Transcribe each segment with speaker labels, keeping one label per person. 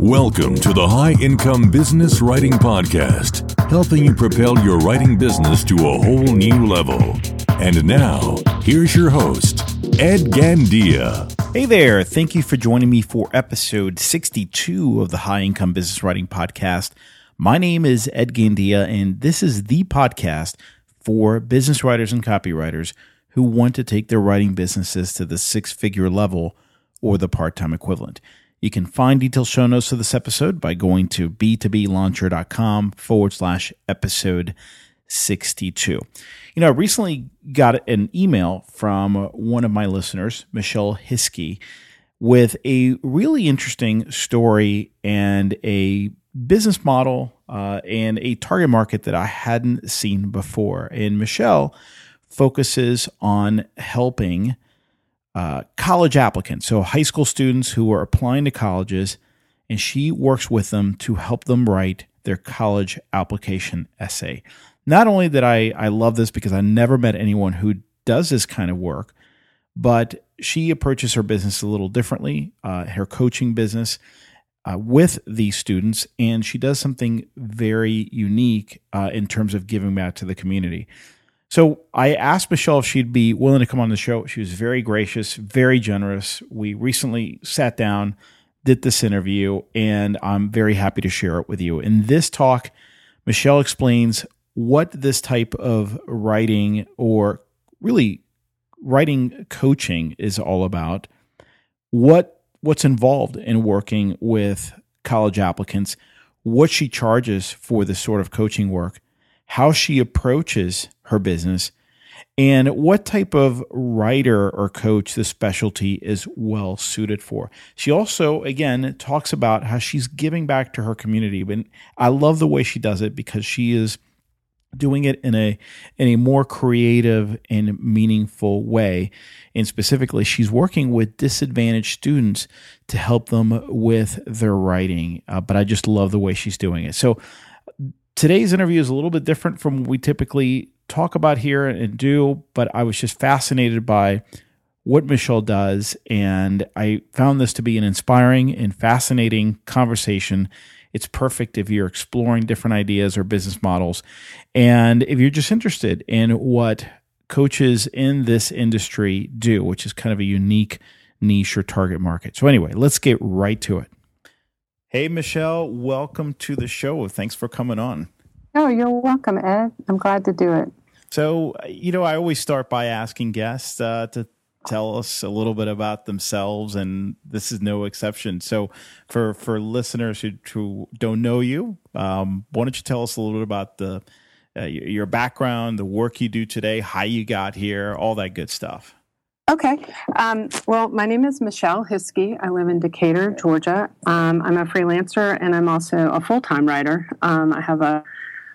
Speaker 1: Welcome to the High Income Business Writing Podcast, helping you propel your writing business to a whole new level. And now, here's your host, Ed Gandia.
Speaker 2: Hey there. Thank you for joining me for episode 62 of the High Income Business Writing Podcast. My name is Ed Gandia, and this is the podcast for business writers and copywriters who want to take their writing businesses to the six figure level or the part time equivalent. You can find detailed show notes of this episode by going to b2blauncher.com forward slash episode 62. You know, I recently got an email from one of my listeners, Michelle Hiskey, with a really interesting story and a business model uh, and a target market that I hadn't seen before. And Michelle focuses on helping uh, college applicants, so high school students who are applying to colleges, and she works with them to help them write their college application essay. Not only that I, I love this because I never met anyone who does this kind of work, but she approaches her business a little differently, uh, her coaching business uh, with these students, and she does something very unique uh, in terms of giving back to the community. So I asked Michelle if she'd be willing to come on the show. She was very gracious, very generous. We recently sat down, did this interview, and I'm very happy to share it with you. In this talk, Michelle explains what this type of writing or really writing coaching is all about, what what's involved in working with college applicants, what she charges for this sort of coaching work, how she approaches her business, and what type of writer or coach the specialty is well suited for. She also, again, talks about how she's giving back to her community. But I love the way she does it because she is doing it in a in a more creative and meaningful way and specifically she's working with disadvantaged students to help them with their writing uh, but i just love the way she's doing it so today's interview is a little bit different from what we typically talk about here and do, but I was just fascinated by what Michelle does. And I found this to be an inspiring and fascinating conversation. It's perfect if you're exploring different ideas or business models. And if you're just interested in what coaches in this industry do, which is kind of a unique niche or target market. So, anyway, let's get right to it. Hey, Michelle, welcome to the show. Thanks for coming on.
Speaker 3: Oh, you're welcome, Ed. I'm glad to do it.
Speaker 2: So, you know, I always start by asking guests uh, to tell us a little bit about themselves, and this is no exception. So, for for listeners who, who don't know you, um, why don't you tell us a little bit about the uh, your background, the work you do today, how you got here, all that good stuff.
Speaker 3: Okay. Um, well, my name is Michelle Hiskey. I live in Decatur, Georgia. Um, I'm a freelancer and I'm also a full time writer. Um, I have a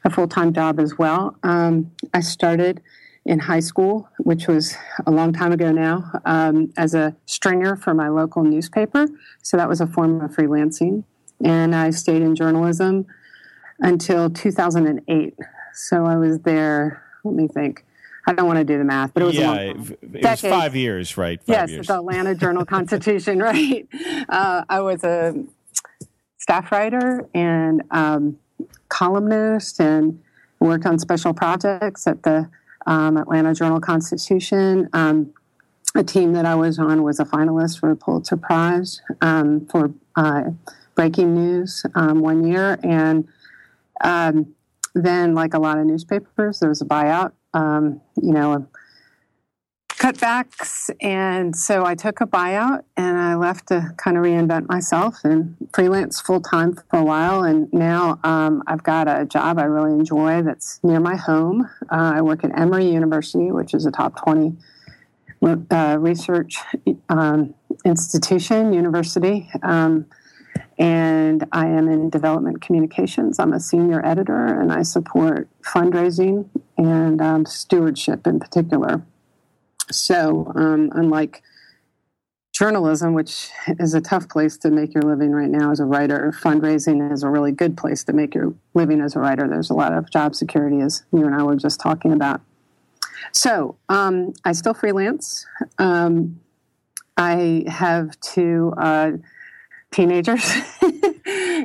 Speaker 3: a full time job as well. Um, I started in high school, which was a long time ago now, um, as a stringer for my local newspaper. So that was a form of freelancing. And I stayed in journalism until 2008. So I was there, let me think. I don't want to do the math, but it was
Speaker 2: yeah,
Speaker 3: a
Speaker 2: long it was five years, right? Five
Speaker 3: yes,
Speaker 2: years.
Speaker 3: the Atlanta Journal Constitution, right? Uh, I was a staff writer and um, columnist and worked on special projects at the um, Atlanta Journal Constitution. Um, a team that I was on was a finalist for a Pulitzer Prize um, for uh, breaking news um, one year. And um, then, like a lot of newspapers, there was a buyout. Um, you know, cutbacks. And so I took a buyout and I left to kind of reinvent myself and freelance full time for a while. And now um, I've got a job I really enjoy that's near my home. Uh, I work at Emory University, which is a top 20 uh, research um, institution, university. Um, and I am in development communications. I'm a senior editor and I support fundraising and um, stewardship in particular. So, um, unlike journalism, which is a tough place to make your living right now as a writer, fundraising is a really good place to make your living as a writer. There's a lot of job security, as you and I were just talking about. So, um, I still freelance. Um, I have two uh, teenagers.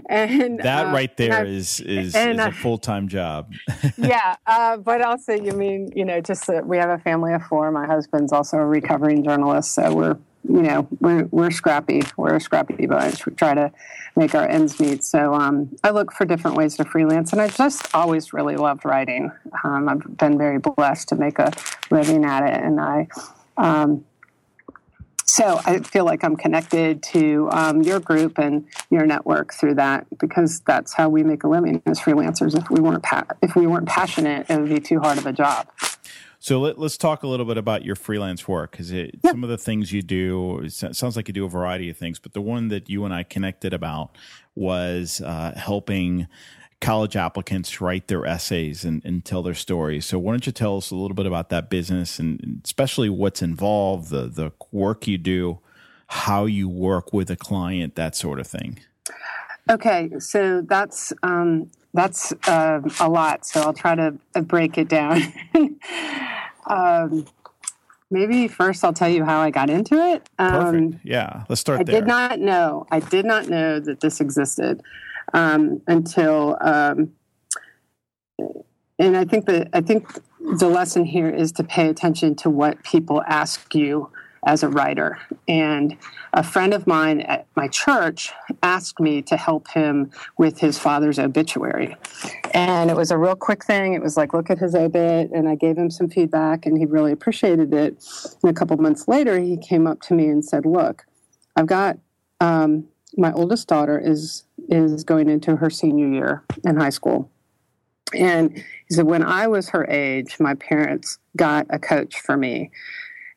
Speaker 2: and that uh, right there is is, is a full time job.
Speaker 3: yeah, uh, but also you mean you know just uh, we have a family of four. My husband's also a recovering journalist, so we're you know we're we're scrappy. We're a scrappy bunch. We try to make our ends meet. So um, I look for different ways to freelance, and I just always really loved writing. Um, I've been very blessed to make a living at it, and I. Um, so I feel like I'm connected to um, your group and your network through that because that's how we make a living as freelancers. If we weren't pa- if we weren't passionate, it would be too hard of a job.
Speaker 2: So let, us talk a little bit about your freelance work because some of the things you do it sounds like you do a variety of things, but the one that you and I connected about was uh, helping college applicants write their essays and, and, tell their stories. So why don't you tell us a little bit about that business and especially what's involved, the the work you do, how you work with a client, that sort of thing.
Speaker 3: Okay, so that's um, that's uh, a lot. So I'll try to uh, break it down. um, maybe first I'll tell you how I got into it.
Speaker 2: Um, Perfect. Yeah, let's start.
Speaker 3: I
Speaker 2: there.
Speaker 3: did not know. I did not know that this existed um, until. Um, and I think that I think the lesson here is to pay attention to what people ask you as a writer. And a friend of mine at my church asked me to help him with his father's obituary. And it was a real quick thing. It was like, look at his obit. And I gave him some feedback, and he really appreciated it. And a couple months later, he came up to me and said, Look, I've got um, my oldest daughter is is going into her senior year in high school. And he said, when I was her age, my parents got a coach for me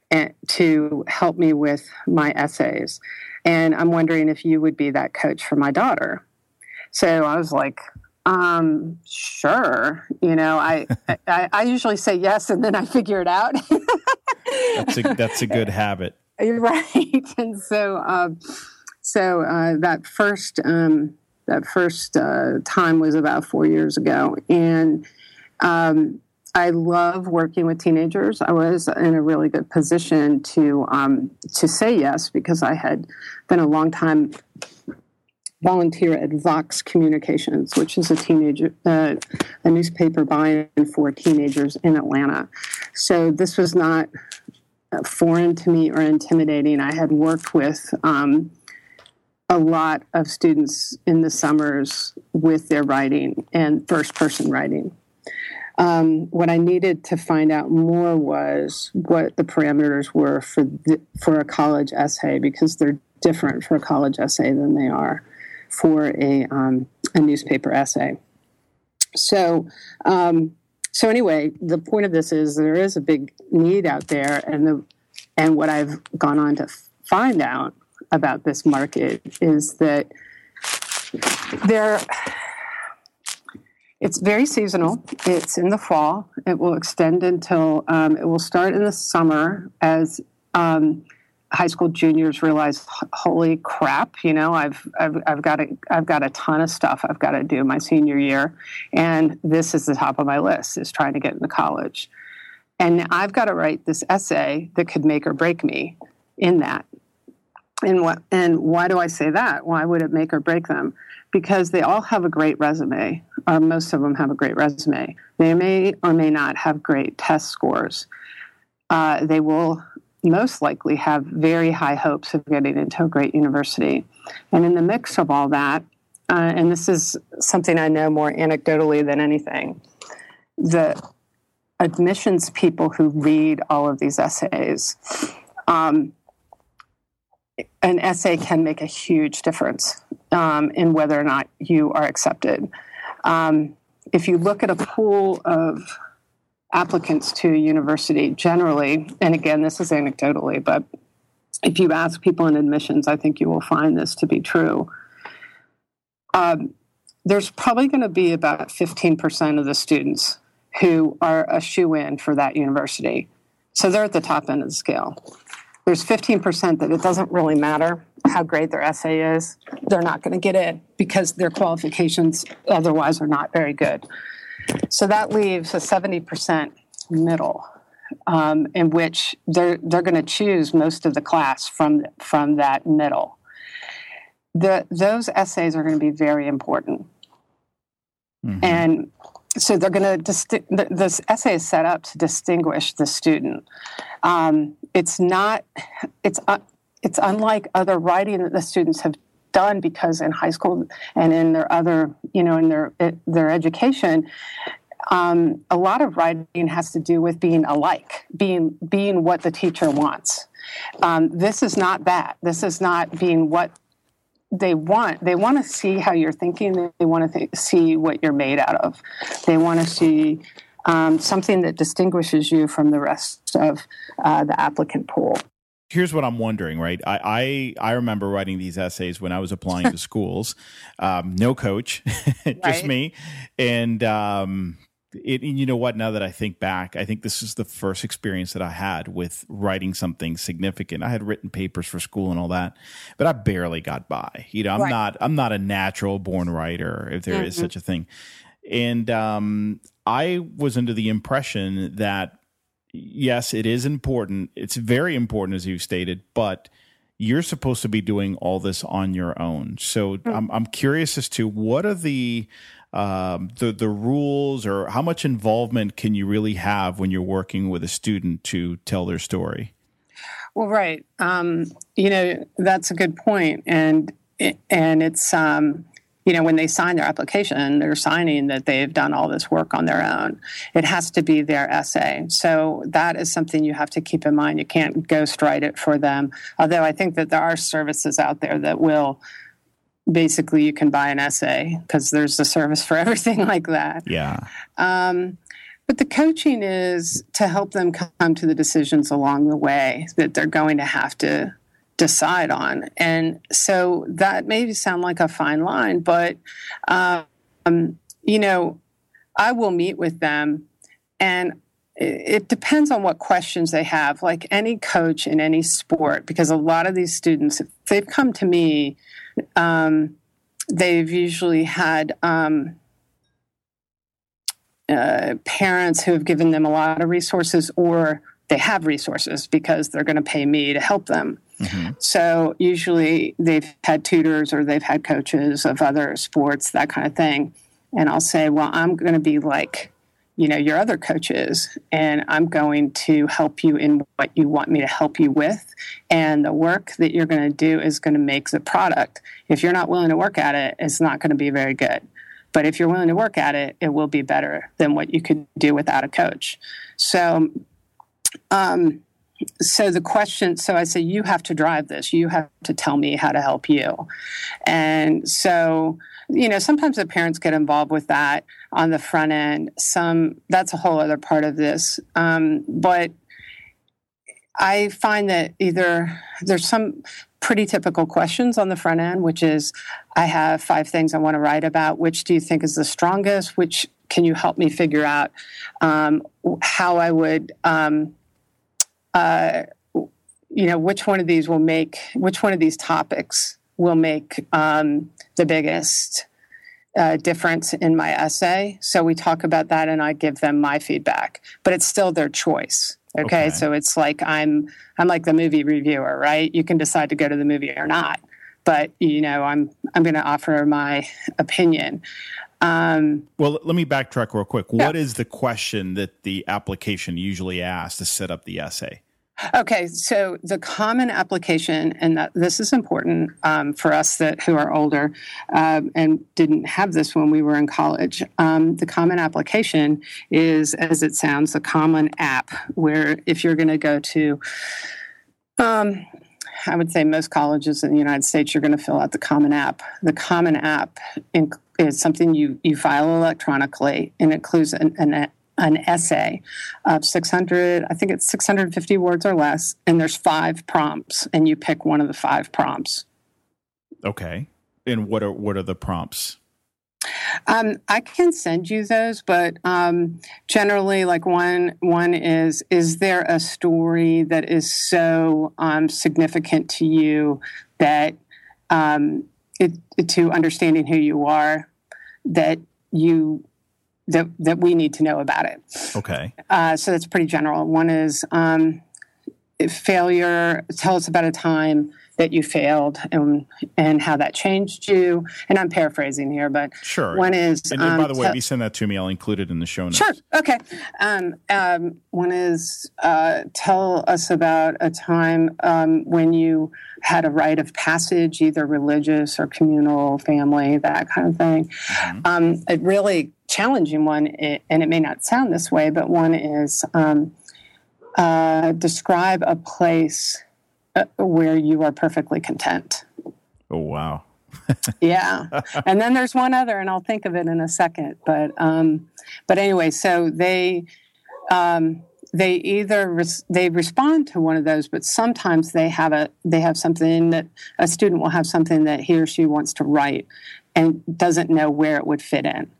Speaker 3: and, to help me with my essays. And I'm wondering if you would be that coach for my daughter. So I was like, um, sure. You know, I, I, I usually say yes and then I figure it out.
Speaker 2: that's a, that's a good habit.
Speaker 3: Right. And so, um, so uh, that first um, that first uh, time was about four years ago, and um, I love working with teenagers. I was in a really good position to um, to say yes because I had been a long time volunteer at Vox Communications, which is a teenager uh, a newspaper by and for teenagers in Atlanta. So this was not foreign to me or intimidating. I had worked with um, a lot of students in the summers with their writing and first person writing. Um, what I needed to find out more was what the parameters were for the, for a college essay because they're different for a college essay than they are for a um, a newspaper essay. So. Um, so anyway, the point of this is there is a big need out there, and the and what I've gone on to find out about this market is that there it's very seasonal. It's in the fall. It will extend until um, it will start in the summer as um, high school juniors realize, holy crap! You know, I've I've, I've got a, I've got a ton of stuff I've got to do my senior year, and this is the top of my list: is trying to get into college, and I've got to write this essay that could make or break me in that. And what and why do I say that? Why would it make or break them? Because they all have a great resume, or most of them have a great resume. They may or may not have great test scores. Uh, they will most likely have very high hopes of getting into a great university. And in the mix of all that, uh, and this is something I know more anecdotally than anything, the admissions people who read all of these essays um, an essay can make a huge difference um, in whether or not you are accepted. Um, if you look at a pool of applicants to a university generally, and again, this is anecdotally, but if you ask people in admissions, I think you will find this to be true. Um, there's probably going to be about 15% of the students who are a shoe in for that university. So they're at the top end of the scale there's 15% that it doesn't really matter how great their essay is. They're not going to get in because their qualifications otherwise are not very good. So that leaves a 70% middle um, in which they're, they're going to choose most of the class from, from that middle. the, those essays are going to be very important. Mm-hmm. And so they're going to disti- this essay is set up to distinguish the student. Um, it's not. It's uh, it's unlike other writing that the students have done because in high school and in their other you know in their their education. Um, a lot of writing has to do with being alike, being being what the teacher wants. Um, this is not that. This is not being what they want they want to see how you're thinking they want to th- see what you're made out of they want to see um, something that distinguishes you from the rest of uh, the applicant pool
Speaker 2: here's what I'm wondering, right? I, I, I remember writing these essays when I was applying to schools. Um, no coach, just right. me. And um, it, you know what? Now that I think back, I think this is the first experience that I had with writing something significant. I had written papers for school and all that, but I barely got by. You know, I'm right. not I'm not a natural born writer, if there mm-hmm. is such a thing. And um, I was under the impression that yes, it is important. It's very important, as you stated, but you're supposed to be doing all this on your own. So mm-hmm. I'm I'm curious as to what are the um, the the rules or how much involvement can you really have when you're working with a student to tell their story?
Speaker 3: Well, right. Um, you know that's a good point, and and it's um, you know when they sign their application, they're signing that they've done all this work on their own. It has to be their essay, so that is something you have to keep in mind. You can't ghostwrite it for them. Although I think that there are services out there that will basically you can buy an essay because there's a service for everything like that.
Speaker 2: Yeah. Um,
Speaker 3: but the coaching is to help them come to the decisions along the way that they're going to have to decide on. And so that may sound like a fine line, but, um, you know, I will meet with them and it depends on what questions they have, like any coach in any sport, because a lot of these students, if they've come to me um, they've usually had um, uh, parents who have given them a lot of resources, or they have resources because they're going to pay me to help them. Mm-hmm. So usually they've had tutors or they've had coaches of other sports, that kind of thing. And I'll say, well, I'm going to be like you know your other coaches and i'm going to help you in what you want me to help you with. And the work that you're going to do is going to make the product. If you're not willing to work at it it's not going to be very good. But if you're willing to work at it it will be better than what you could do without a coach. So um, so the question so i say you have to drive this. You have to tell me how to help you. And so you know, sometimes the parents get involved with that on the front end. Some that's a whole other part of this. Um, but I find that either there's some pretty typical questions on the front end, which is, I have five things I want to write about. Which do you think is the strongest? Which can you help me figure out um, how I would, um, uh, you know, which one of these will make, which one of these topics will make um, the biggest uh, difference in my essay. So we talk about that and I give them my feedback, but it's still their choice. Okay? okay. So it's like I'm I'm like the movie reviewer, right? You can decide to go to the movie or not, but you know I'm I'm going to offer my opinion.
Speaker 2: Um, well, let me backtrack real quick. Yeah. What is the question that the application usually asks to set up the essay?
Speaker 3: Okay, so the common application, and that, this is important um, for us that who are older um, and didn't have this when we were in college. Um, the common application is, as it sounds, a common app. Where if you're going to go to, um, I would say most colleges in the United States, you're going to fill out the common app. The common app is something you you file electronically and includes an, an an essay of 600, I think it's 650 words or less, and there's five prompts, and you pick one of the five prompts.
Speaker 2: Okay. And what are what are the prompts?
Speaker 3: Um, I can send you those, but um, generally, like one one is: Is there a story that is so um, significant to you that um, it, to understanding who you are that you that that we need to know about it.
Speaker 2: Okay.
Speaker 3: Uh, so that's pretty general. One is um, failure. Tell us about a time that you failed and and how that changed you. And I'm paraphrasing here, but
Speaker 2: sure.
Speaker 3: One is,
Speaker 2: and, and by the way, if you send that to me, I'll include it in the show notes.
Speaker 3: Sure. Okay. Um, um, one is uh, tell us about a time um, when you had a rite of passage, either religious or communal, family, that kind of thing. Mm-hmm. Um, a really challenging one, and it may not sound this way, but one is um, uh, describe a place uh, where you are perfectly content.
Speaker 2: Oh, wow.
Speaker 3: yeah. And then there's one other, and I'll think of it in a second. But, um, but anyway, so they, um, they either res- they respond to one of those, but sometimes they have a they have something that a student will have something that he or she wants to write and doesn't know where it would fit in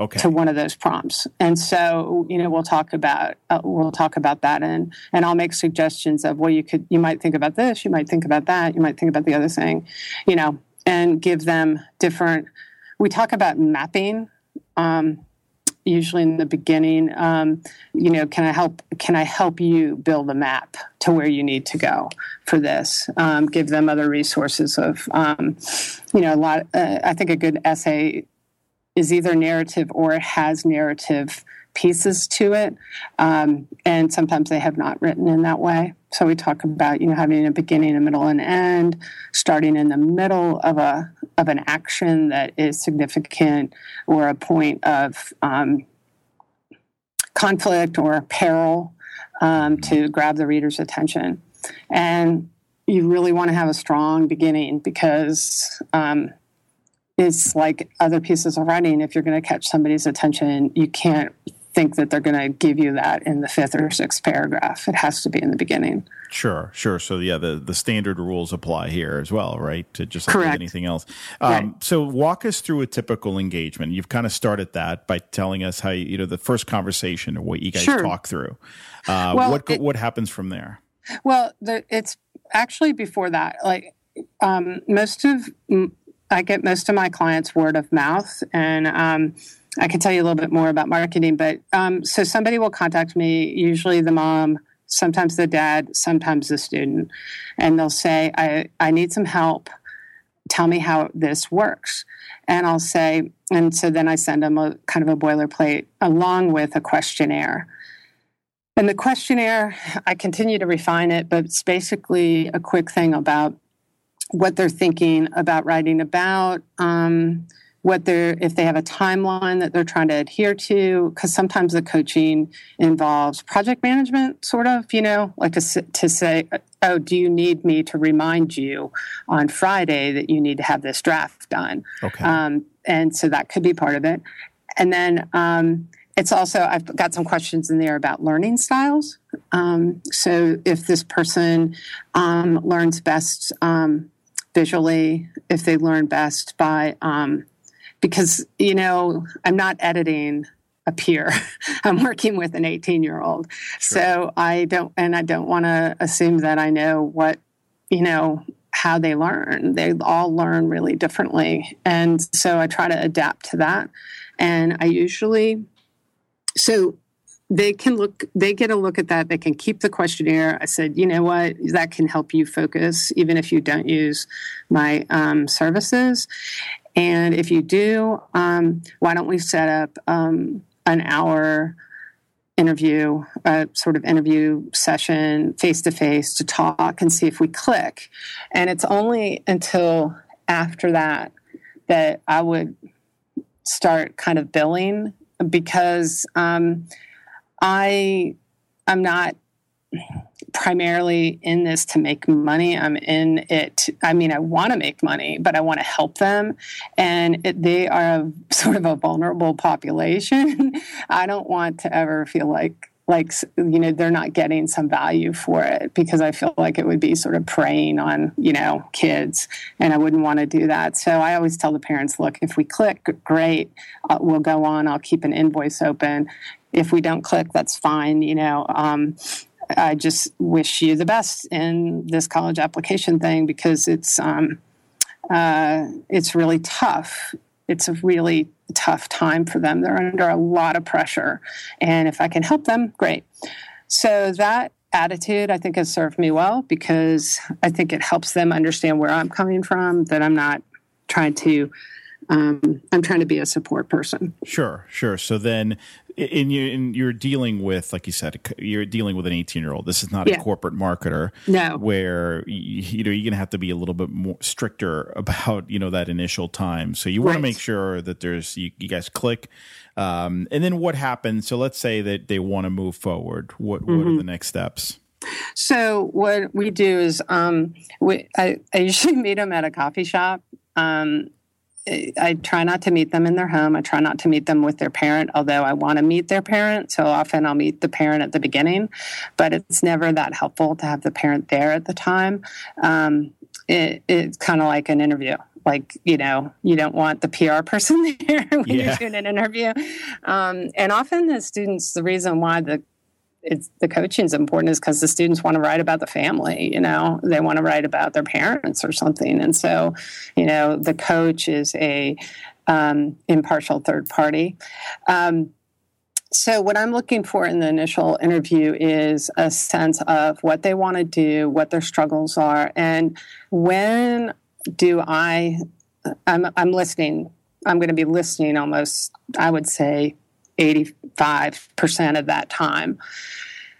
Speaker 2: okay.
Speaker 3: to one of those prompts. And so, you know, we'll talk about uh, we'll talk about that, and and I'll make suggestions of well, you could you might think about this, you might think about that, you might think about the other thing, you know, and give them different. We talk about mapping. Um, usually in the beginning um, you know can i help can i help you build a map to where you need to go for this um, give them other resources of um, you know a lot uh, i think a good essay is either narrative or it has narrative pieces to it. Um, and sometimes they have not written in that way. So we talk about you know having a beginning a middle and an end starting in the middle of a of an action that is significant or a point of um, conflict or peril um, to grab the reader's attention. And you really want to have a strong beginning because um, it's like other pieces of writing. If you're going to catch somebody's attention, you can't think that they're going to give you that in the fifth or sixth paragraph. It has to be in the beginning.
Speaker 2: Sure, sure. So yeah, the, the standard rules apply here as well, right? To just like anything else. Um, right. So walk us through a typical engagement. You've kind of started that by telling us how you, you know the first conversation or what you guys sure. talk through. Uh, well, what it, what happens from there?
Speaker 3: Well, the, it's actually before that. Like um, most of I get most of my clients word of mouth, and um, I can tell you a little bit more about marketing. But um, so somebody will contact me, usually the mom, sometimes the dad, sometimes the student, and they'll say, "I I need some help. Tell me how this works." And I'll say, and so then I send them a kind of a boilerplate along with a questionnaire. And the questionnaire, I continue to refine it, but it's basically a quick thing about what they're thinking about writing about, um, what they're if they have a timeline that they're trying to adhere to. Because sometimes the coaching involves project management, sort of, you know, like to to say, oh, do you need me to remind you on Friday that you need to have this draft done?
Speaker 2: Okay.
Speaker 3: Um, and so that could be part of it. And then um, it's also I've got some questions in there about learning styles. Um, so if this person um, learns best um, visually if they learn best by um, because you know i'm not editing a peer. I'm working with an 18 year old sure. so i don't and i don't want to assume that i know what you know how they learn. They all learn really differently. And so i try to adapt to that. And i usually so they can look they get a look at that they can keep the questionnaire. I said you know what? That can help you focus even if you don't use my um, services. And if you do um, why don't we set up um, an hour interview a sort of interview session face to face to talk and see if we click? And it's only until after that that i would start kind of billing because um, I I'm not primarily in this to make money. I'm in it. I mean, I want to make money, but I want to help them. And it, they are a, sort of a vulnerable population. I don't want to ever feel like like you know they're not getting some value for it because I feel like it would be sort of preying on you know kids, and I wouldn't want to do that. So I always tell the parents, look, if we click, great, uh, we'll go on. I'll keep an invoice open, if we don't click, that's fine. You know, um, I just wish you the best in this college application thing because it's um, uh, it's really tough. It's a really tough time for them. They're under a lot of pressure, and if I can help them, great. So that attitude, I think, has served me well because I think it helps them understand where I'm coming from. That I'm not trying to. Um, I'm trying to be a support person.
Speaker 2: Sure, sure. So then, in you in you're dealing with, like you said, you're dealing with an 18 year old. This is not yeah. a corporate marketer.
Speaker 3: No,
Speaker 2: where you, you, know you're going to have to be a little bit more stricter about you know that initial time. So you want right. to make sure that there's you, you guys click, um, and then what happens? So let's say that they want to move forward. What mm-hmm. what are mm-hmm. the next steps?
Speaker 3: So what we do is um, we, I, I, usually meet them at a coffee shop. Um, I try not to meet them in their home. I try not to meet them with their parent, although I want to meet their parent. So often I'll meet the parent at the beginning, but it's never that helpful to have the parent there at the time. Um, it, it's kind of like an interview. Like, you know, you don't want the PR person there when yeah. you're doing an interview. Um, and often the students, the reason why the it's the coaching is important is because the students want to write about the family you know? They want to write about their parents or something. And so you know the coach is a um, impartial third party. Um, so what i'm looking for in the initial interview is a sense of what they want to do what their struggles are and when do i i'm, I'm listening i'm going to be listening almost i would say 85% of that time.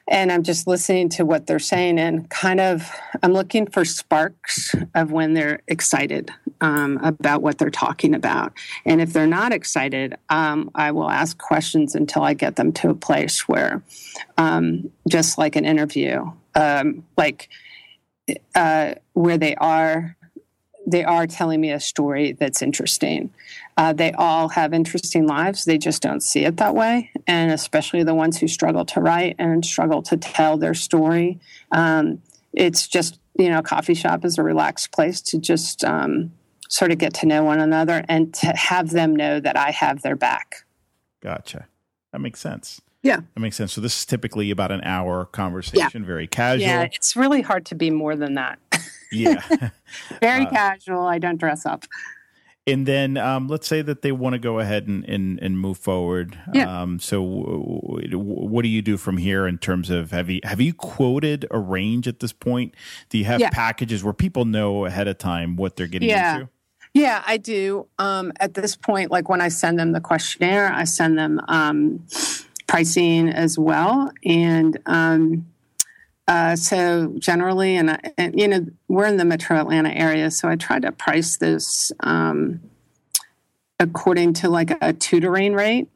Speaker 3: And I'm just listening to what they're saying and kind of, I'm looking for sparks of when they're excited um, about what they're talking about. And if they're not excited, um, I will ask questions until I get them to a place where, um, just like an interview, um, like uh, where they are they are telling me a story that's interesting. Uh, they all have interesting lives. They just don't see it that way. And especially the ones who struggle to write and struggle to tell their story. Um, it's just, you know, coffee shop is a relaxed place to just um, sort of get to know one another and to have them know that I have their back.
Speaker 2: Gotcha. That makes sense.
Speaker 3: Yeah.
Speaker 2: That makes sense. So this is typically about an hour conversation, yeah. very casual. Yeah,
Speaker 3: it's really hard to be more than that.
Speaker 2: Yeah.
Speaker 3: very uh, casual. I don't dress up.
Speaker 2: And then um, let's say that they want to go ahead and, and, and move forward.
Speaker 3: Yeah.
Speaker 2: Um, so w- what do you do from here in terms of have you have you quoted a range at this point? Do you have yeah. packages where people know ahead of time what they're getting
Speaker 3: yeah.
Speaker 2: into?
Speaker 3: Yeah, I do. Um, at this point, like when I send them the questionnaire, I send them um, pricing as well. And um, uh, so generally, and, and, you know, we're in the metro Atlanta area, so I try to price this um, according to like a tutoring rate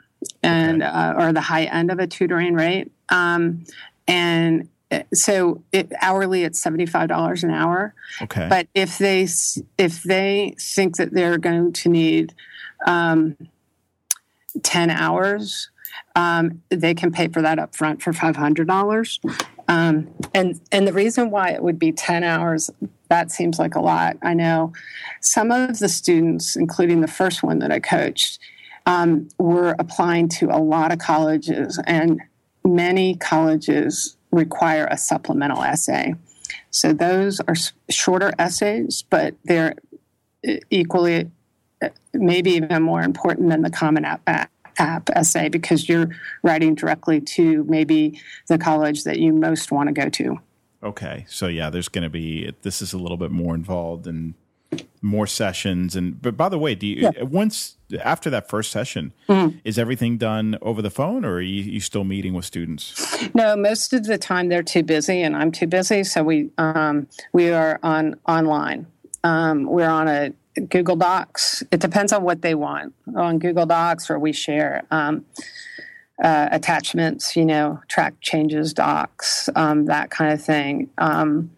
Speaker 3: and okay. uh, or the high end of a tutoring rate. Um, and uh, so it, hourly it's $75 an hour.
Speaker 2: Okay.
Speaker 3: But if they if they think that they're going to need um, 10 hours, um, they can pay for that up front for $500. Um, and, and the reason why it would be 10 hours, that seems like a lot. I know some of the students, including the first one that I coached, um, were applying to a lot of colleges, and many colleges require a supplemental essay. So those are shorter essays, but they're equally, uh, maybe even more important than the Common App app essay because you're writing directly to maybe the college that you most want to go to.
Speaker 2: Okay. So yeah, there's going to be this is a little bit more involved and more sessions and but by the way, do you yeah. once after that first session mm-hmm. is everything done over the phone or are you, you, still meeting with students?
Speaker 3: No, most of the time they're too busy and I'm too busy, so we um, we are on online. Um, we're on a Google Docs. It depends on what they want on Google Docs, or we share um, uh, attachments, you know, track changes, docs, um, that kind of thing. Um,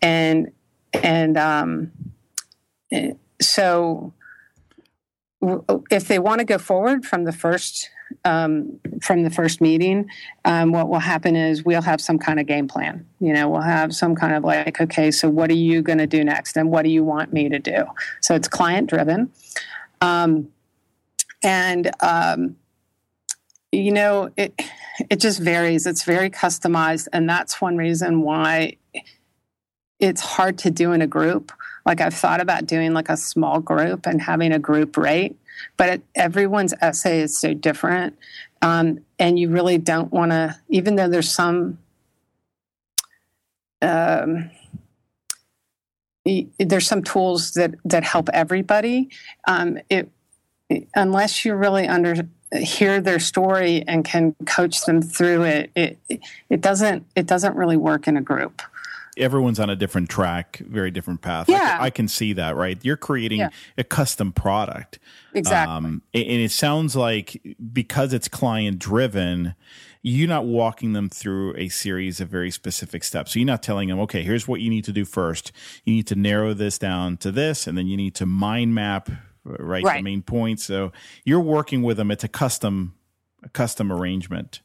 Speaker 3: and and um, so, if they want to go forward from the first um, from the first meeting, um, what will happen is we'll have some kind of game plan. You know, we'll have some kind of like, okay, so what are you going to do next, and what do you want me to do? So it's client driven, um, and um, you know, it it just varies. It's very customized, and that's one reason why it's hard to do in a group. Like I've thought about doing like a small group and having a group rate but it, everyone's essay is so different. Um, and you really don't want to, even though there's some um, there's some tools that that help everybody. Um, it, unless you really under hear their story and can coach them through it, it it doesn't it doesn't really work in a group.
Speaker 2: Everyone's on a different track, very different path.
Speaker 3: Yeah.
Speaker 2: I, I can see that, right? You're creating
Speaker 3: Yeah.
Speaker 2: a custom product.
Speaker 3: Exactly.
Speaker 2: Um, and it sounds like because it's client driven, you're not walking them through a series of very specific steps. So you're not telling them, okay, here's what you need to do first. You need to narrow this down to this, and then you need to mind map, right, the
Speaker 3: Right.
Speaker 2: main points. So you're working with them. It's a custom, a custom arrangement,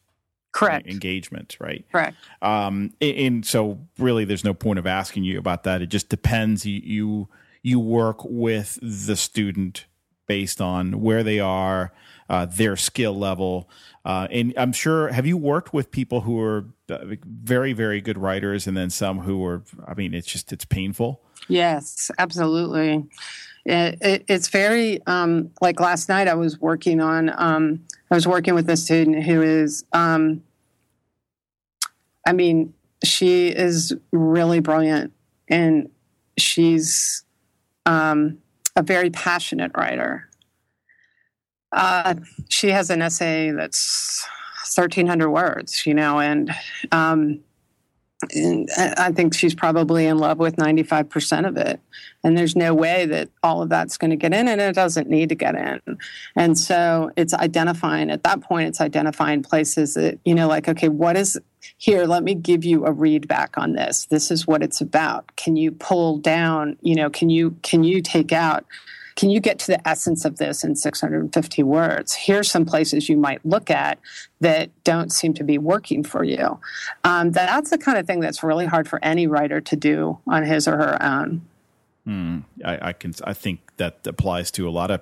Speaker 3: Correct.
Speaker 2: engagement, right?
Speaker 3: Correct.
Speaker 2: Um, and, and so really, there's no point of asking you about that. It just depends. You you, you work with the student based on where they are, uh, their skill level, uh, and I'm sure. Have you worked with people who are uh, very very good writers, and then some who are? I mean, it's just it's painful.
Speaker 3: Yes, absolutely. It, it, it's very um, like last night. I was working on. Um, I was working with a student who is. Um, I mean, she is really brilliant, and she's um, a very passionate writer. Uh, she has an essay that's thirteen hundred words, you know, and um, and I think she's probably in love with 95% of it. And there's no way that all of that's going to get in, and it doesn't need to get in. And so it's identifying, at that point, it's identifying places that, you know, like, okay, what is here? Let me give you a read back on this. This is what it's about. Can you pull down, you know, can you, can you take out, can you get to the essence of this in 650 words? Here's some places you might look at that don't seem to be working for you. Um, that's the kind of thing that's really hard for any writer to do on his or her own.
Speaker 2: Hmm. I, I can. I think that applies to a lot of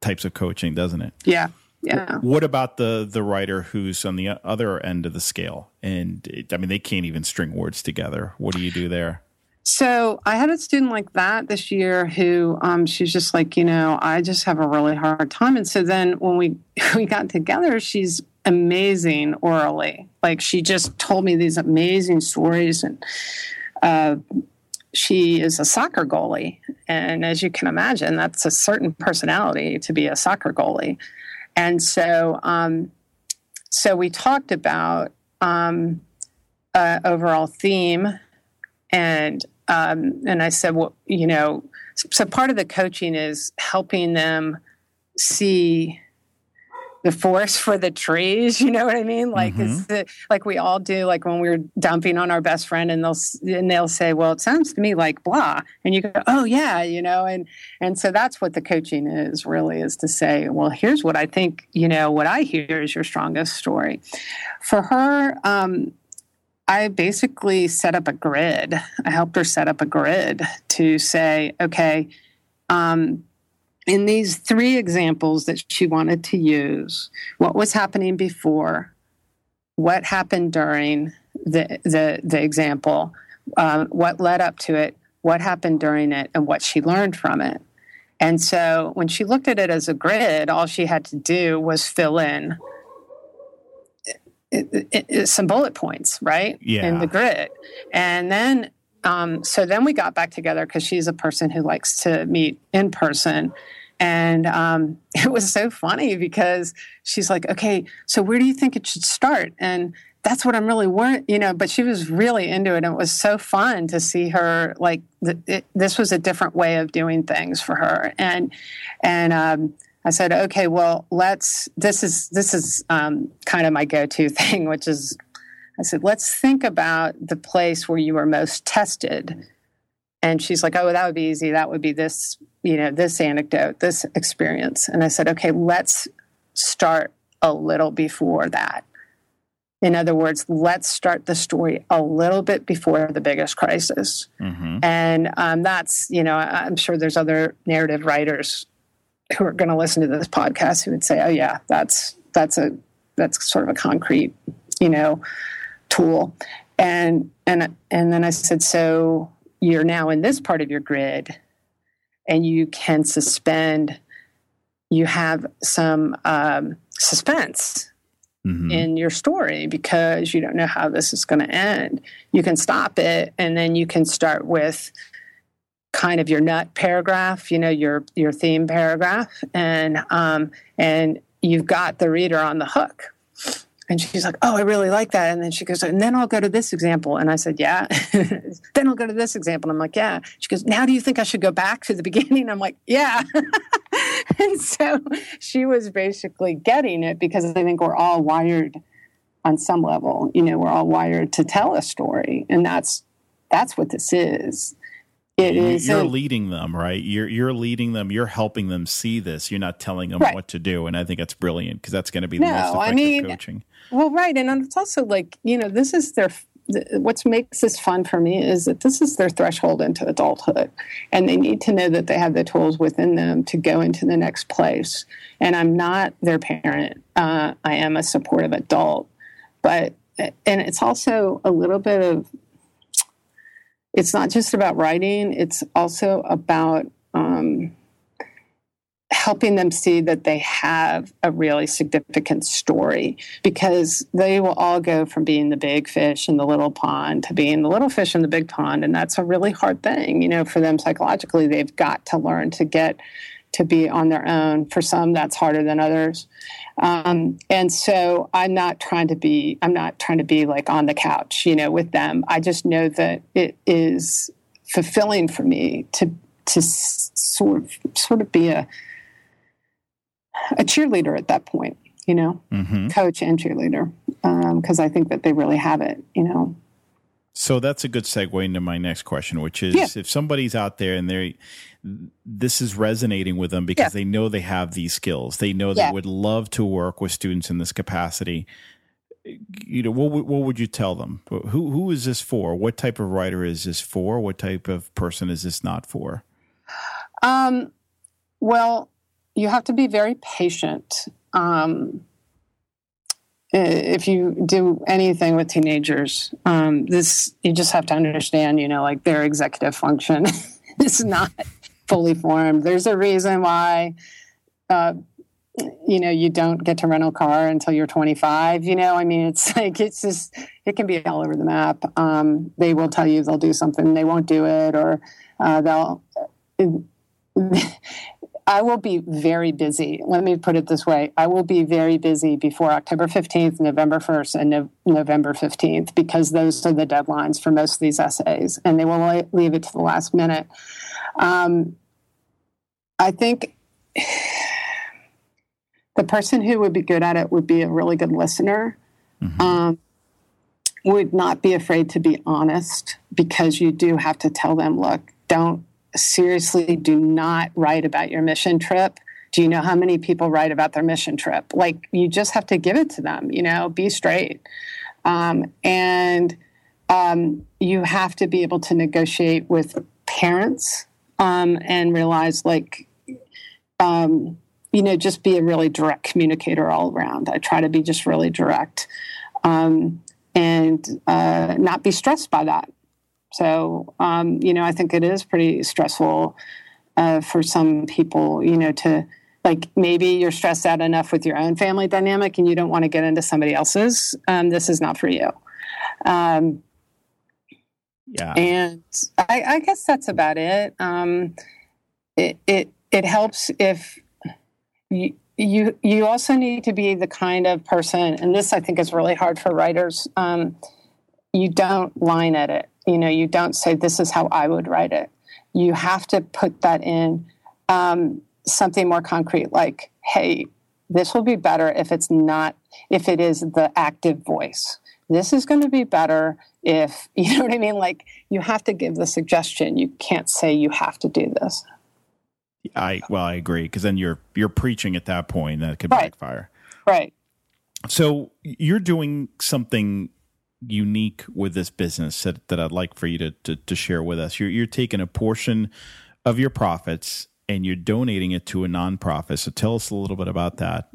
Speaker 2: types of coaching, doesn't it?
Speaker 3: Yeah. Yeah.
Speaker 2: What about the the writer who's on the other end of the scale? And it, I mean, they can't even string words together. What do you do there?
Speaker 3: So I had a student like that this year who um, she's just like, you know, I just have a really hard time. And so then when we we got together, she's amazing orally. Like she just told me these amazing stories and uh, she is a soccer goalie. And as you can imagine, that's a certain personality to be a soccer goalie. And so um, so we talked about um, uh, overall theme and um, and I said, well, you know, so part of the coaching is helping them see the forest for the trees. You know what I mean? Like it's the, like we all do. Like when we're dumping on our best friend, and they'll and they'll say, "Well, it sounds to me like blah," and you go, "Oh yeah," you know, and and so that's what the coaching is really is to say, "Well, here's what I think. You know, what I hear is your strongest story." For her, um, I basically set up a grid. I helped her set up a grid to say, okay, um, in these three examples that she wanted to use, what was happening before, what happened during the the, the example, um, what led up to it, what happened during it, and what she learned from it. And so when she looked at it as a grid, all she had to do was fill in it, it, it, some bullet points, right?
Speaker 2: Yeah.
Speaker 3: In the grid. And then, um, so then we got back together because she's a person who likes to meet in person. And um, it was so funny because she's like, okay, so where do you think it should start? And that's what I'm really worried, you know, but she was really into it. And it was so fun to see her like th- it, this was a different way of doing things for her. And, and, um, I said, okay, well, let's. This is this is um, kind of my go-to thing, which is, I said, let's think about the place where you were most tested. And she's like, oh, that would be easy. That would be this, you know, this anecdote, this experience. And I said, okay, let's start a little before that. In other words, let's start the story a little bit before the biggest crisis.
Speaker 2: Mm-hmm.
Speaker 3: And um, that's, you know, I'm sure there's other narrative writers who are going to listen to this podcast who would say, "Oh yeah, that's that's a that's sort of a concrete, you know, tool." And and and then I said, "So you're now in this part of your grid, and you can suspend. You have some um, suspense." mm-hmm. in your story because you don't know how this is going to end. You can stop it and then you can start with kind of your nut paragraph, you know, your your theme paragraph, and um, and you've got the reader on the hook. And she's like, "Oh, I really like that." And then she goes, "And then I'll go to this example." And I said, "Yeah." then I'll go to this example. And I'm like, "Yeah." She goes, "Now do you think I should go back to the beginning?" I'm like, "Yeah." and so she was basically getting it because I think we're all wired on some level. You know, we're all wired to tell a story, and that's that's what this is.
Speaker 2: It is. You're leading them, right? You're you're leading them. You're helping them see this. You're not telling them right. what to do, and I think that's brilliant because that's going to be the no, most effective I mean, coaching.
Speaker 3: Well, right, and it's also like you know this is their what makes this fun for me is that this is their threshold into adulthood and they need to know that they have the tools within them to go into the next place and i'm not their parent uh, i am a supportive adult but and it's also a little bit of it's not just about writing it's also about um, helping them see that they have a really significant story because they will all go from being the big fish in the little pond to being the little fish in the big pond. And that's a really hard thing, you know, for them psychologically. They've got to learn to get to be on their own. For some, that's harder than others. Um, and so I'm not trying to be, I'm not trying to be like on the couch, you know, with them. I just know that it is fulfilling for me to, to sort of, sort of be a, a cheerleader at that point, you know, mm-hmm. coach and cheerleader, because um, I think that they really have it, you know.
Speaker 2: So that's a good segue into my next question, which is yeah. if somebody's out there and they this is resonating with them because yeah. they know they have these skills, they know yeah. they would love to work with students in this capacity. You know, what what would you tell them? Who who is this for? What type of writer is this for? What type of person is this not for?
Speaker 3: Um, well, you have to be very patient. Um, if you do anything with teenagers, um, this you just have to understand. You know, like their executive function is not fully formed. There's a reason why. Uh, you know, you don't get to rent a car until you're 25. You know, I mean, it's like it's just it can be all over the map. Um, they will tell you they'll do something, they won't do it, or uh, they'll. I will be very busy. Let me put it this way I will be very busy before October 15th, November 1st, and no- November 15th because those are the deadlines for most of these essays, and they will leave it to the last minute. Um, I think the person who would be good at it would be a really good listener. Mm-hmm. Um, would not be afraid to be honest because you do have to tell them, look, don't seriously do not write about your mission trip. Do you know how many people write about their mission trip? Like, you just have to give it to them, you know, be straight. Um, and um, you have to be able to negotiate with parents um, and realize, like, um, you know, just be a really direct communicator all around. I try to be just really direct um, and uh, not be stressed by that. So, um, you know, I think it is pretty stressful uh, for some people, you know, to like maybe you're stressed out enough with your own family dynamic and you don't want to get into somebody else's. Um, this is not for you. Um, yeah. And I, I, guess that's about it. Um, it, it, it helps if you, you, you also need to be the kind of person, and this I think is really hard for writers. Um, you don't line edit you know, you don't say, this is how I would write it. You have to put that in um, something more concrete, like, hey, this will be better if it's not, if it is the active voice. This is going to be better if, you know what I mean? Like, you have to give the suggestion. You can't say you have to do this.
Speaker 2: I well, I agree because then you're you're preaching at that point that could right. backfire.
Speaker 3: Right.
Speaker 2: So you're doing something unique with this business that, that I'd like for you to, to, to share with us. You're, you're taking a portion of your profits and you're donating it to a nonprofit. So tell us a little bit about that.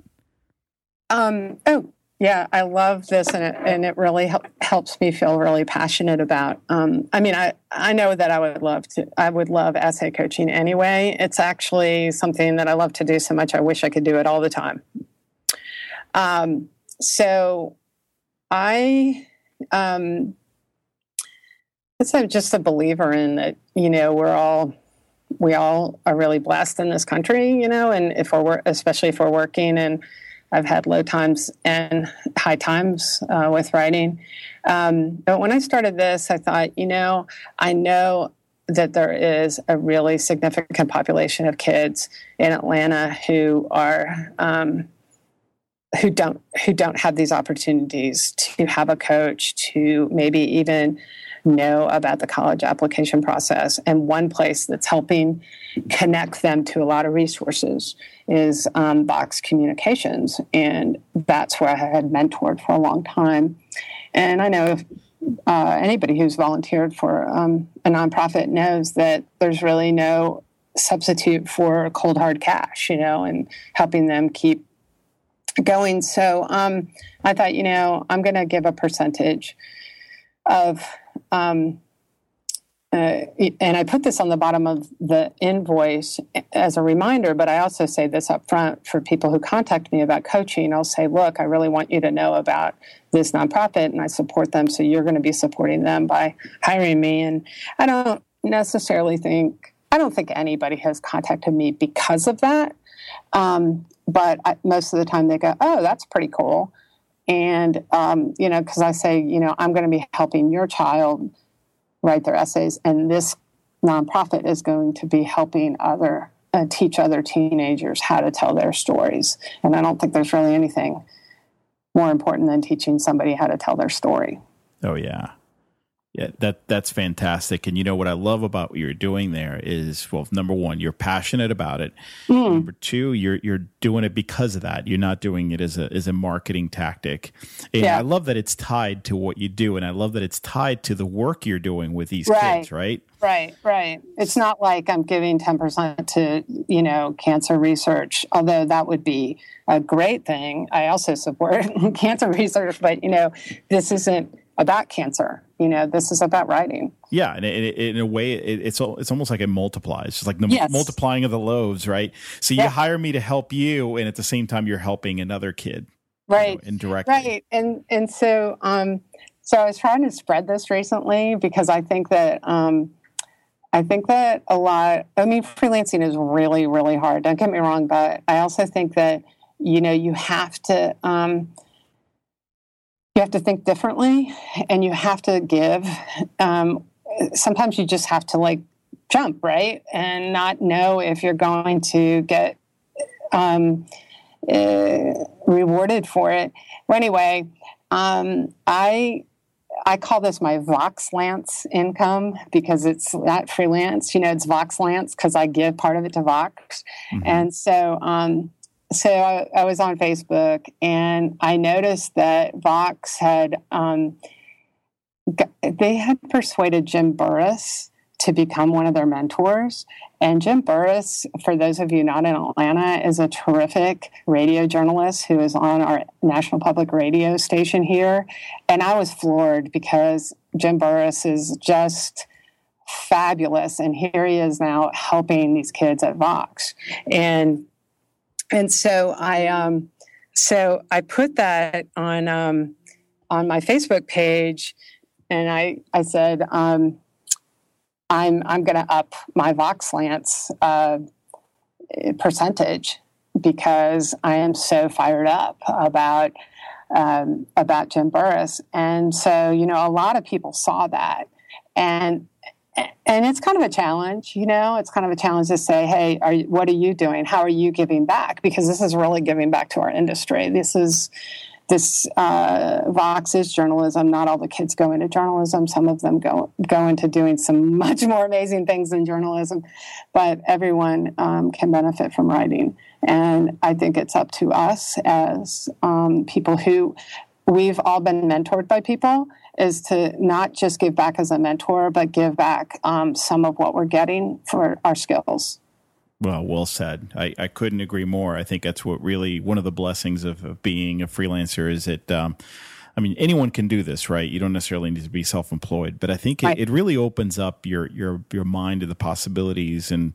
Speaker 3: Um, oh, yeah, I love this, and it, and it really help, helps me feel really passionate about. Um, I mean, I, I know that I would love to. I would love essay coaching anyway. It's actually something that I love to do so much. I wish I could do it all the time. Um, so I, um, I'm just a believer in that, you know, we're all, we all are really blessed in this country, you know, and if we're, especially if we're working and I've had low times and high times uh, with writing. Um, but when I started this, I thought, you know, I know that there is a really significant population of kids in Atlanta who are um, who don't who don't have these opportunities to have a coach to maybe even know about the college application process. And one place that's helping connect them to a lot of resources is um, Vox Communications. And that's where i had mentored for a long time. And i know if uh, anybody who's volunteered for um, a nonprofit knows that there's really no substitute for cold hard cash you know and helping them keep going. So um, I thought, you know, I'm going to give a percentage of, um, uh, and I put this on the bottom of the invoice as a reminder, but I also say this up front for people who contact me about coaching. I'll say, look, I really want you to know about this nonprofit and I support them. So you're going to be supporting them by hiring me. And I don't necessarily think, I don't think anybody has contacted me because of that. Um, but I, most of the time they go, oh, that's pretty cool. And, um, you know, because I say, you know, I'm going to be helping your child write their essays, and this nonprofit is going to be helping other, uh, teach other teenagers how to tell their stories. And I don't think there's really anything more important than teaching somebody how to tell their story.
Speaker 2: Oh, yeah. Yeah, that that's fantastic. And you know what I love about what you're doing there is well, number one, you're passionate about it. Mm. Number two, you're you're doing it because of that. You're not doing it as a as a marketing tactic. And yeah. I love that it's tied to what you do, and I love that it's tied to the work you're doing with these right. kids. Right.
Speaker 3: Right. Right. It's not like I'm giving ten percent to you know cancer research, although that would be a great thing. I also support cancer research, but you know this isn't about cancer. You know, this is about writing.
Speaker 2: Yeah, and it, it, in a way, it, it's it's almost like it multiplies. It's like the yes. multiplying of the loaves, right? So you yeah. hire me to help you, and at the same time, you're helping another kid,
Speaker 3: right?
Speaker 2: You know, indirectly,
Speaker 3: right? And and so um, so I was trying to spread this recently because I think that um, I think that a lot. I mean, freelancing is really really hard. Don't get me wrong, but I also think that you know you have to. Um, you have to think differently and you have to give. Um, sometimes you just have to like jump, right? And not know if you're going to get um, uh, rewarded for it. Well, anyway, um, I I call this my Voxlance income because it's not freelance. You know, it's Voxlance because I give part of it to Vox, mm-hmm. and so um, so I, I, was on Facebook and I noticed that Vox had um, they had persuaded Jim Burress to become one of their mentors. And Jim Burress, for those of you not in Atlanta, is a terrific radio journalist who is on our national public radio station here. And I was floored because Jim Burress is just fabulous. And here he is now helping these kids at Vox. And and so I um, so I put that on um, on my Facebook page, and I I said um, I'm I'm going to up my Voxlance uh, percentage because I am so fired up about um, about Jim Burress, and so you know a lot of people saw that, and and it's kind of a challenge, you know. It's kind of a challenge to say, "Hey, are what are you doing? How are you giving back?" Because this is really giving back to our industry. This is this uh, Vox is journalism. Not all the kids go into journalism. Some of them go go into doing some much more amazing things than journalism, but everyone um, can benefit from writing. And I think it's up to us as um, people who we've all been mentored by people is to not just give back as a mentor, but give back um, some of what we're getting for our skills.
Speaker 2: Well, well said. I, I couldn't agree more. I think that's what really one of the blessings of, of being a freelancer is that, um, I mean, anyone can do this, right? You don't necessarily need to be self employed, but I think it, right. it, really opens up your your your mind to the possibilities. And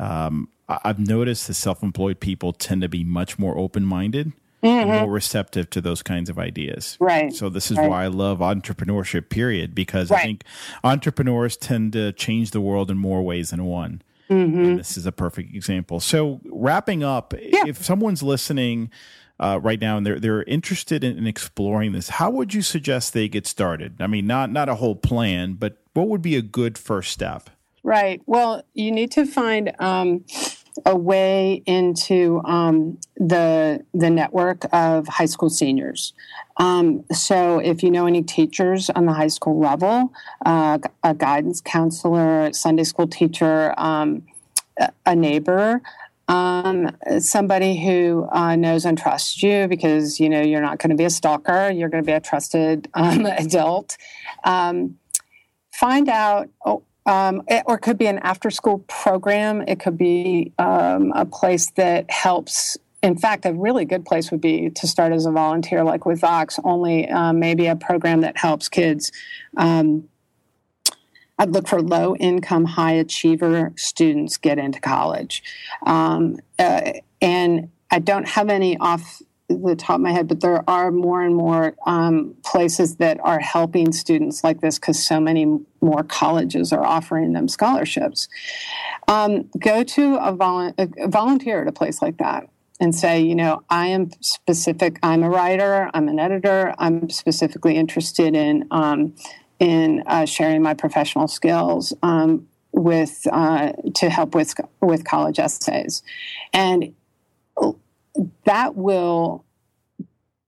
Speaker 2: um, I've noticed that self employed people tend to be much more open minded mm-hmm. more receptive to those kinds of ideas.
Speaker 3: Right.
Speaker 2: So this is
Speaker 3: right.
Speaker 2: why I love entrepreneurship. Period, because
Speaker 3: right.
Speaker 2: I think entrepreneurs tend to change the world in more ways than one.
Speaker 3: Mm-hmm.
Speaker 2: this is a perfect example. So wrapping up,
Speaker 3: yeah.
Speaker 2: if someone's listening. Uh, right now, and they're they're interested in, in, exploring this. How would you suggest they get started? I mean, not not a whole plan, but what would be a good first step?
Speaker 3: Right. Well, you need to find um, a way into um, the the network of high school seniors. Um, so, if you know any teachers on the high school level, uh, a guidance counselor, Sunday school teacher, um, a neighbor. Um, somebody who uh, knows and trusts you because you know you're not going to be a stalker you're going to be a trusted um, adult um, find out oh, um, it, or it could be an after school program. It could be um, a place that helps. In fact, a really good place would be to start as a volunteer, like with Vox, only um, maybe a program that helps kids. Um, I'd look for low income, high achiever students get into college. Um, uh, and I don't have any off the top of my head, but there are more and more um, places that are helping students like this because so many more colleges are offering them scholarships. Um, go to a, volu- a volunteer at a place like that and say, you know, I am specific. I'm a writer. I'm an editor. I'm specifically interested in um, in uh, sharing my professional skills um, with uh, to help with with college essays, and that will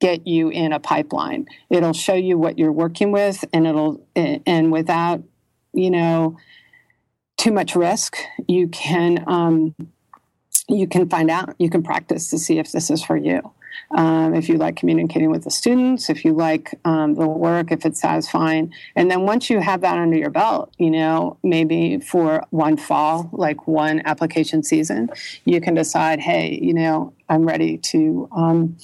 Speaker 3: get you in a pipeline. It'll show you what you're working with, and it'll and without you know too much risk, you can um, you can find out. You can practice to see if this is for you. Um, if you like communicating with the students, if you like um, the work, if it's satisfying. And then once you have that under your belt, you know, maybe for one fall, like one application season, you can decide, hey, you know, I'm ready to. Um,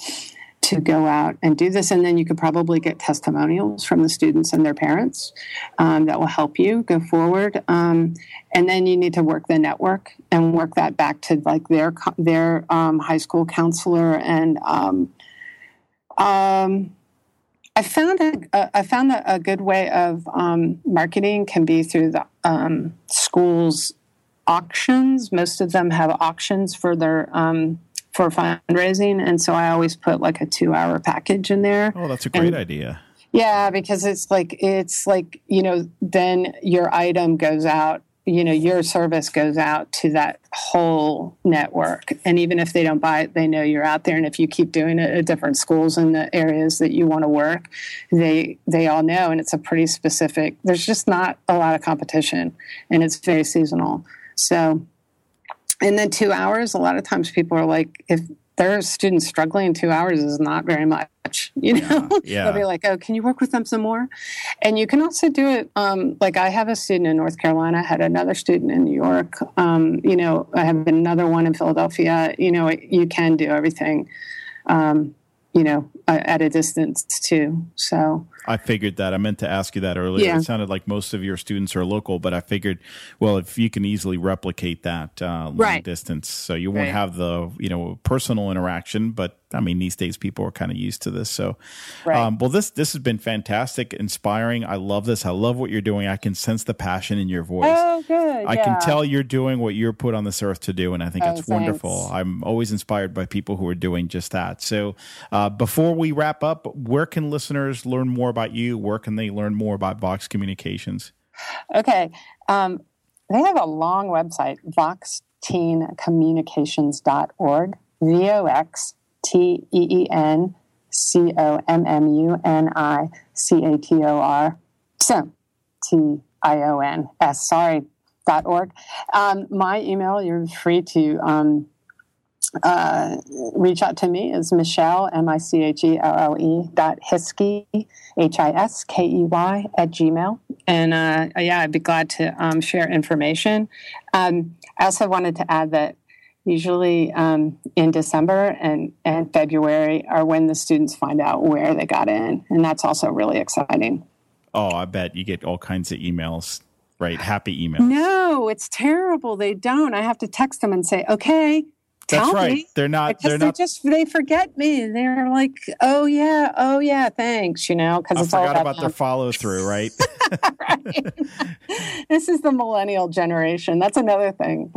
Speaker 3: to go out and do this. And then you could probably get testimonials from the students and their parents um, that will help you go forward. Um, and then you need to work the network and work that back to like their their um, high school counselor and. Um, um, I found a, I found that a good way of um, marketing can be through the schools auctions. Most of them have auctions for their um, for fundraising, and so I always put like a two hour package in there.
Speaker 2: Oh, that's a great and, idea.
Speaker 3: Yeah, because it's like it's like you know then your item goes out you know your service goes out to that whole network. And even if they don't buy it they know you're out there. And if you keep doing it at different schools in the areas that you want to work they they all know. And it's a pretty specific there's just not a lot of competition. And it's very seasonal. So and then two hours a lot of times people are like if there are students struggling two hours is not very much you know
Speaker 2: yeah, yeah.
Speaker 3: they'll be like oh can you work with them some more and you can also do it um, like i have a student in north carolina I had another student in new york um, you know i have another one in philadelphia you know you can do everything um, you know at a distance too so
Speaker 2: I figured that. I meant to ask you that earlier.
Speaker 3: Yeah.
Speaker 2: It sounded like most of your students are local, but I figured, well, if you can easily replicate that uh, long
Speaker 3: right.
Speaker 2: distance, so you won't
Speaker 3: right.
Speaker 2: have the you know personal interaction. But I mean, these days people are kind of used to this. So,
Speaker 3: right.
Speaker 2: um, well, this this has been fantastic, inspiring. I love this. I love what you're doing. I can sense the passion in your voice.
Speaker 3: Oh, good.
Speaker 2: I
Speaker 3: yeah.
Speaker 2: can tell you're doing what you're put on this earth to do, and I think
Speaker 3: oh,
Speaker 2: that's wonderful. I'm always inspired by people who are doing just that. So, uh, before we wrap up, where can listeners learn more about you? Where can they learn more about Vox Communications?
Speaker 3: Okay. Um, they have a long website, voxteencommunications.org, V O X T E E N C O M M U N I C A T O R. T I O N S, sorry, dot org. Um, my email, you're free to um, uh, reach out to me is Michelle, M I C H E L L E dot Hiskey, H I S K E Y at Gmail. And uh, yeah, I'd be glad to um, share information. Um, I also wanted to add that usually um, in December and, and February are when the students find out where they got in. And that's also really exciting.
Speaker 2: Oh, I bet you get all kinds of emails, right? Happy emails.
Speaker 3: No, it's terrible. They don't. I have to text them and say, okay, tell
Speaker 2: right.
Speaker 3: me.
Speaker 2: They're not.
Speaker 3: Because
Speaker 2: They're
Speaker 3: they
Speaker 2: not.
Speaker 3: just they forget me. They're like, oh yeah, oh yeah, thanks. You know, because it's all
Speaker 2: forgot
Speaker 3: about,
Speaker 2: about their follow through, right?
Speaker 3: right. this is the millennial generation. That's another thing.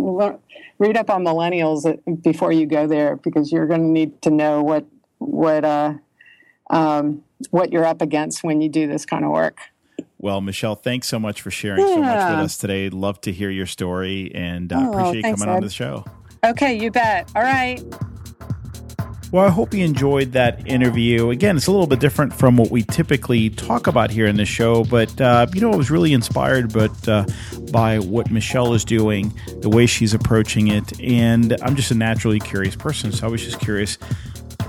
Speaker 3: Read up on millennials before you go there because you're going to need to know what what uh, um, what you're up against when you do this kind of work.
Speaker 2: Well, Michelle, thanks so much for sharing so much with us today. Love to hear your story and uh,
Speaker 3: Oh,
Speaker 2: appreciate you coming on the show.
Speaker 3: Okay, you bet. All right.
Speaker 2: Well, I hope you enjoyed that interview. Again, it's a little bit different from what we typically talk about here in the show, but uh, you know, I was really inspired, but uh, by what Michelle is doing, the way she's approaching it, and I'm just a naturally curious person, so I was just curious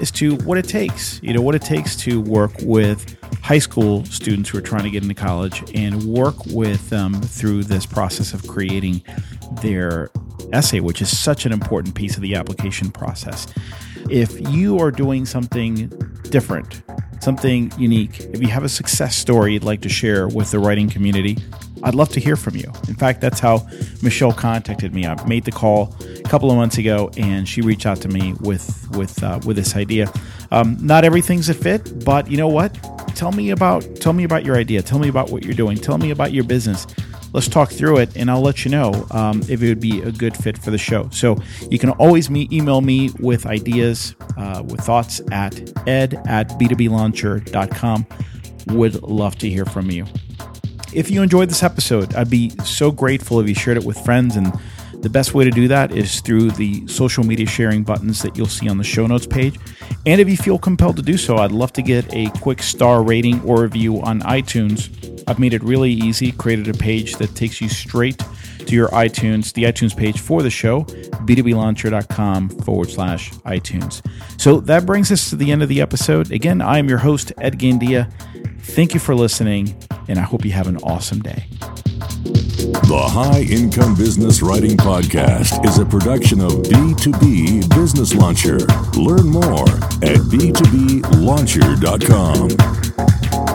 Speaker 2: as to what it takes. You know, what it takes to work with high school students who are trying to get into college and work with them through this process of creating their essay, which is such an important piece of the application process. If you are doing something different, something unique, if you have a success story you'd like to share with the writing community, I'd love to hear from you. In fact, that's how Michelle contacted me. I made the call couple of months ago, and she reached out to me with with uh, with this idea. Um, not everything's a fit, but you know what? Tell me about tell me about your idea. Tell me about what you're doing. Tell me about your business. Let's talk through it, and I'll let you know um, if it would be a good fit for the show. So you can always me- email me with ideas, uh, with thoughts at ed at b2blauncher.com. Would love to hear from you. If you enjoyed this episode, I'd be so grateful if you shared it with friends. And the best way to do that is through the social media sharing buttons that you'll see on the show notes page. And if you feel compelled to do so, I'd love to get a quick star rating or review on iTunes. I've made it really easy, created a page that takes you straight to your iTunes, the iTunes page for the show, b2blauncher.com forward slash iTunes. So that brings us to the end of the episode. Again, I am your host, Ed Gandia. Thank you for listening, and I hope you have an awesome day.
Speaker 1: The High Income Business Writing Podcast is a production of B2B Business Launcher. Learn more at b2blauncher.com.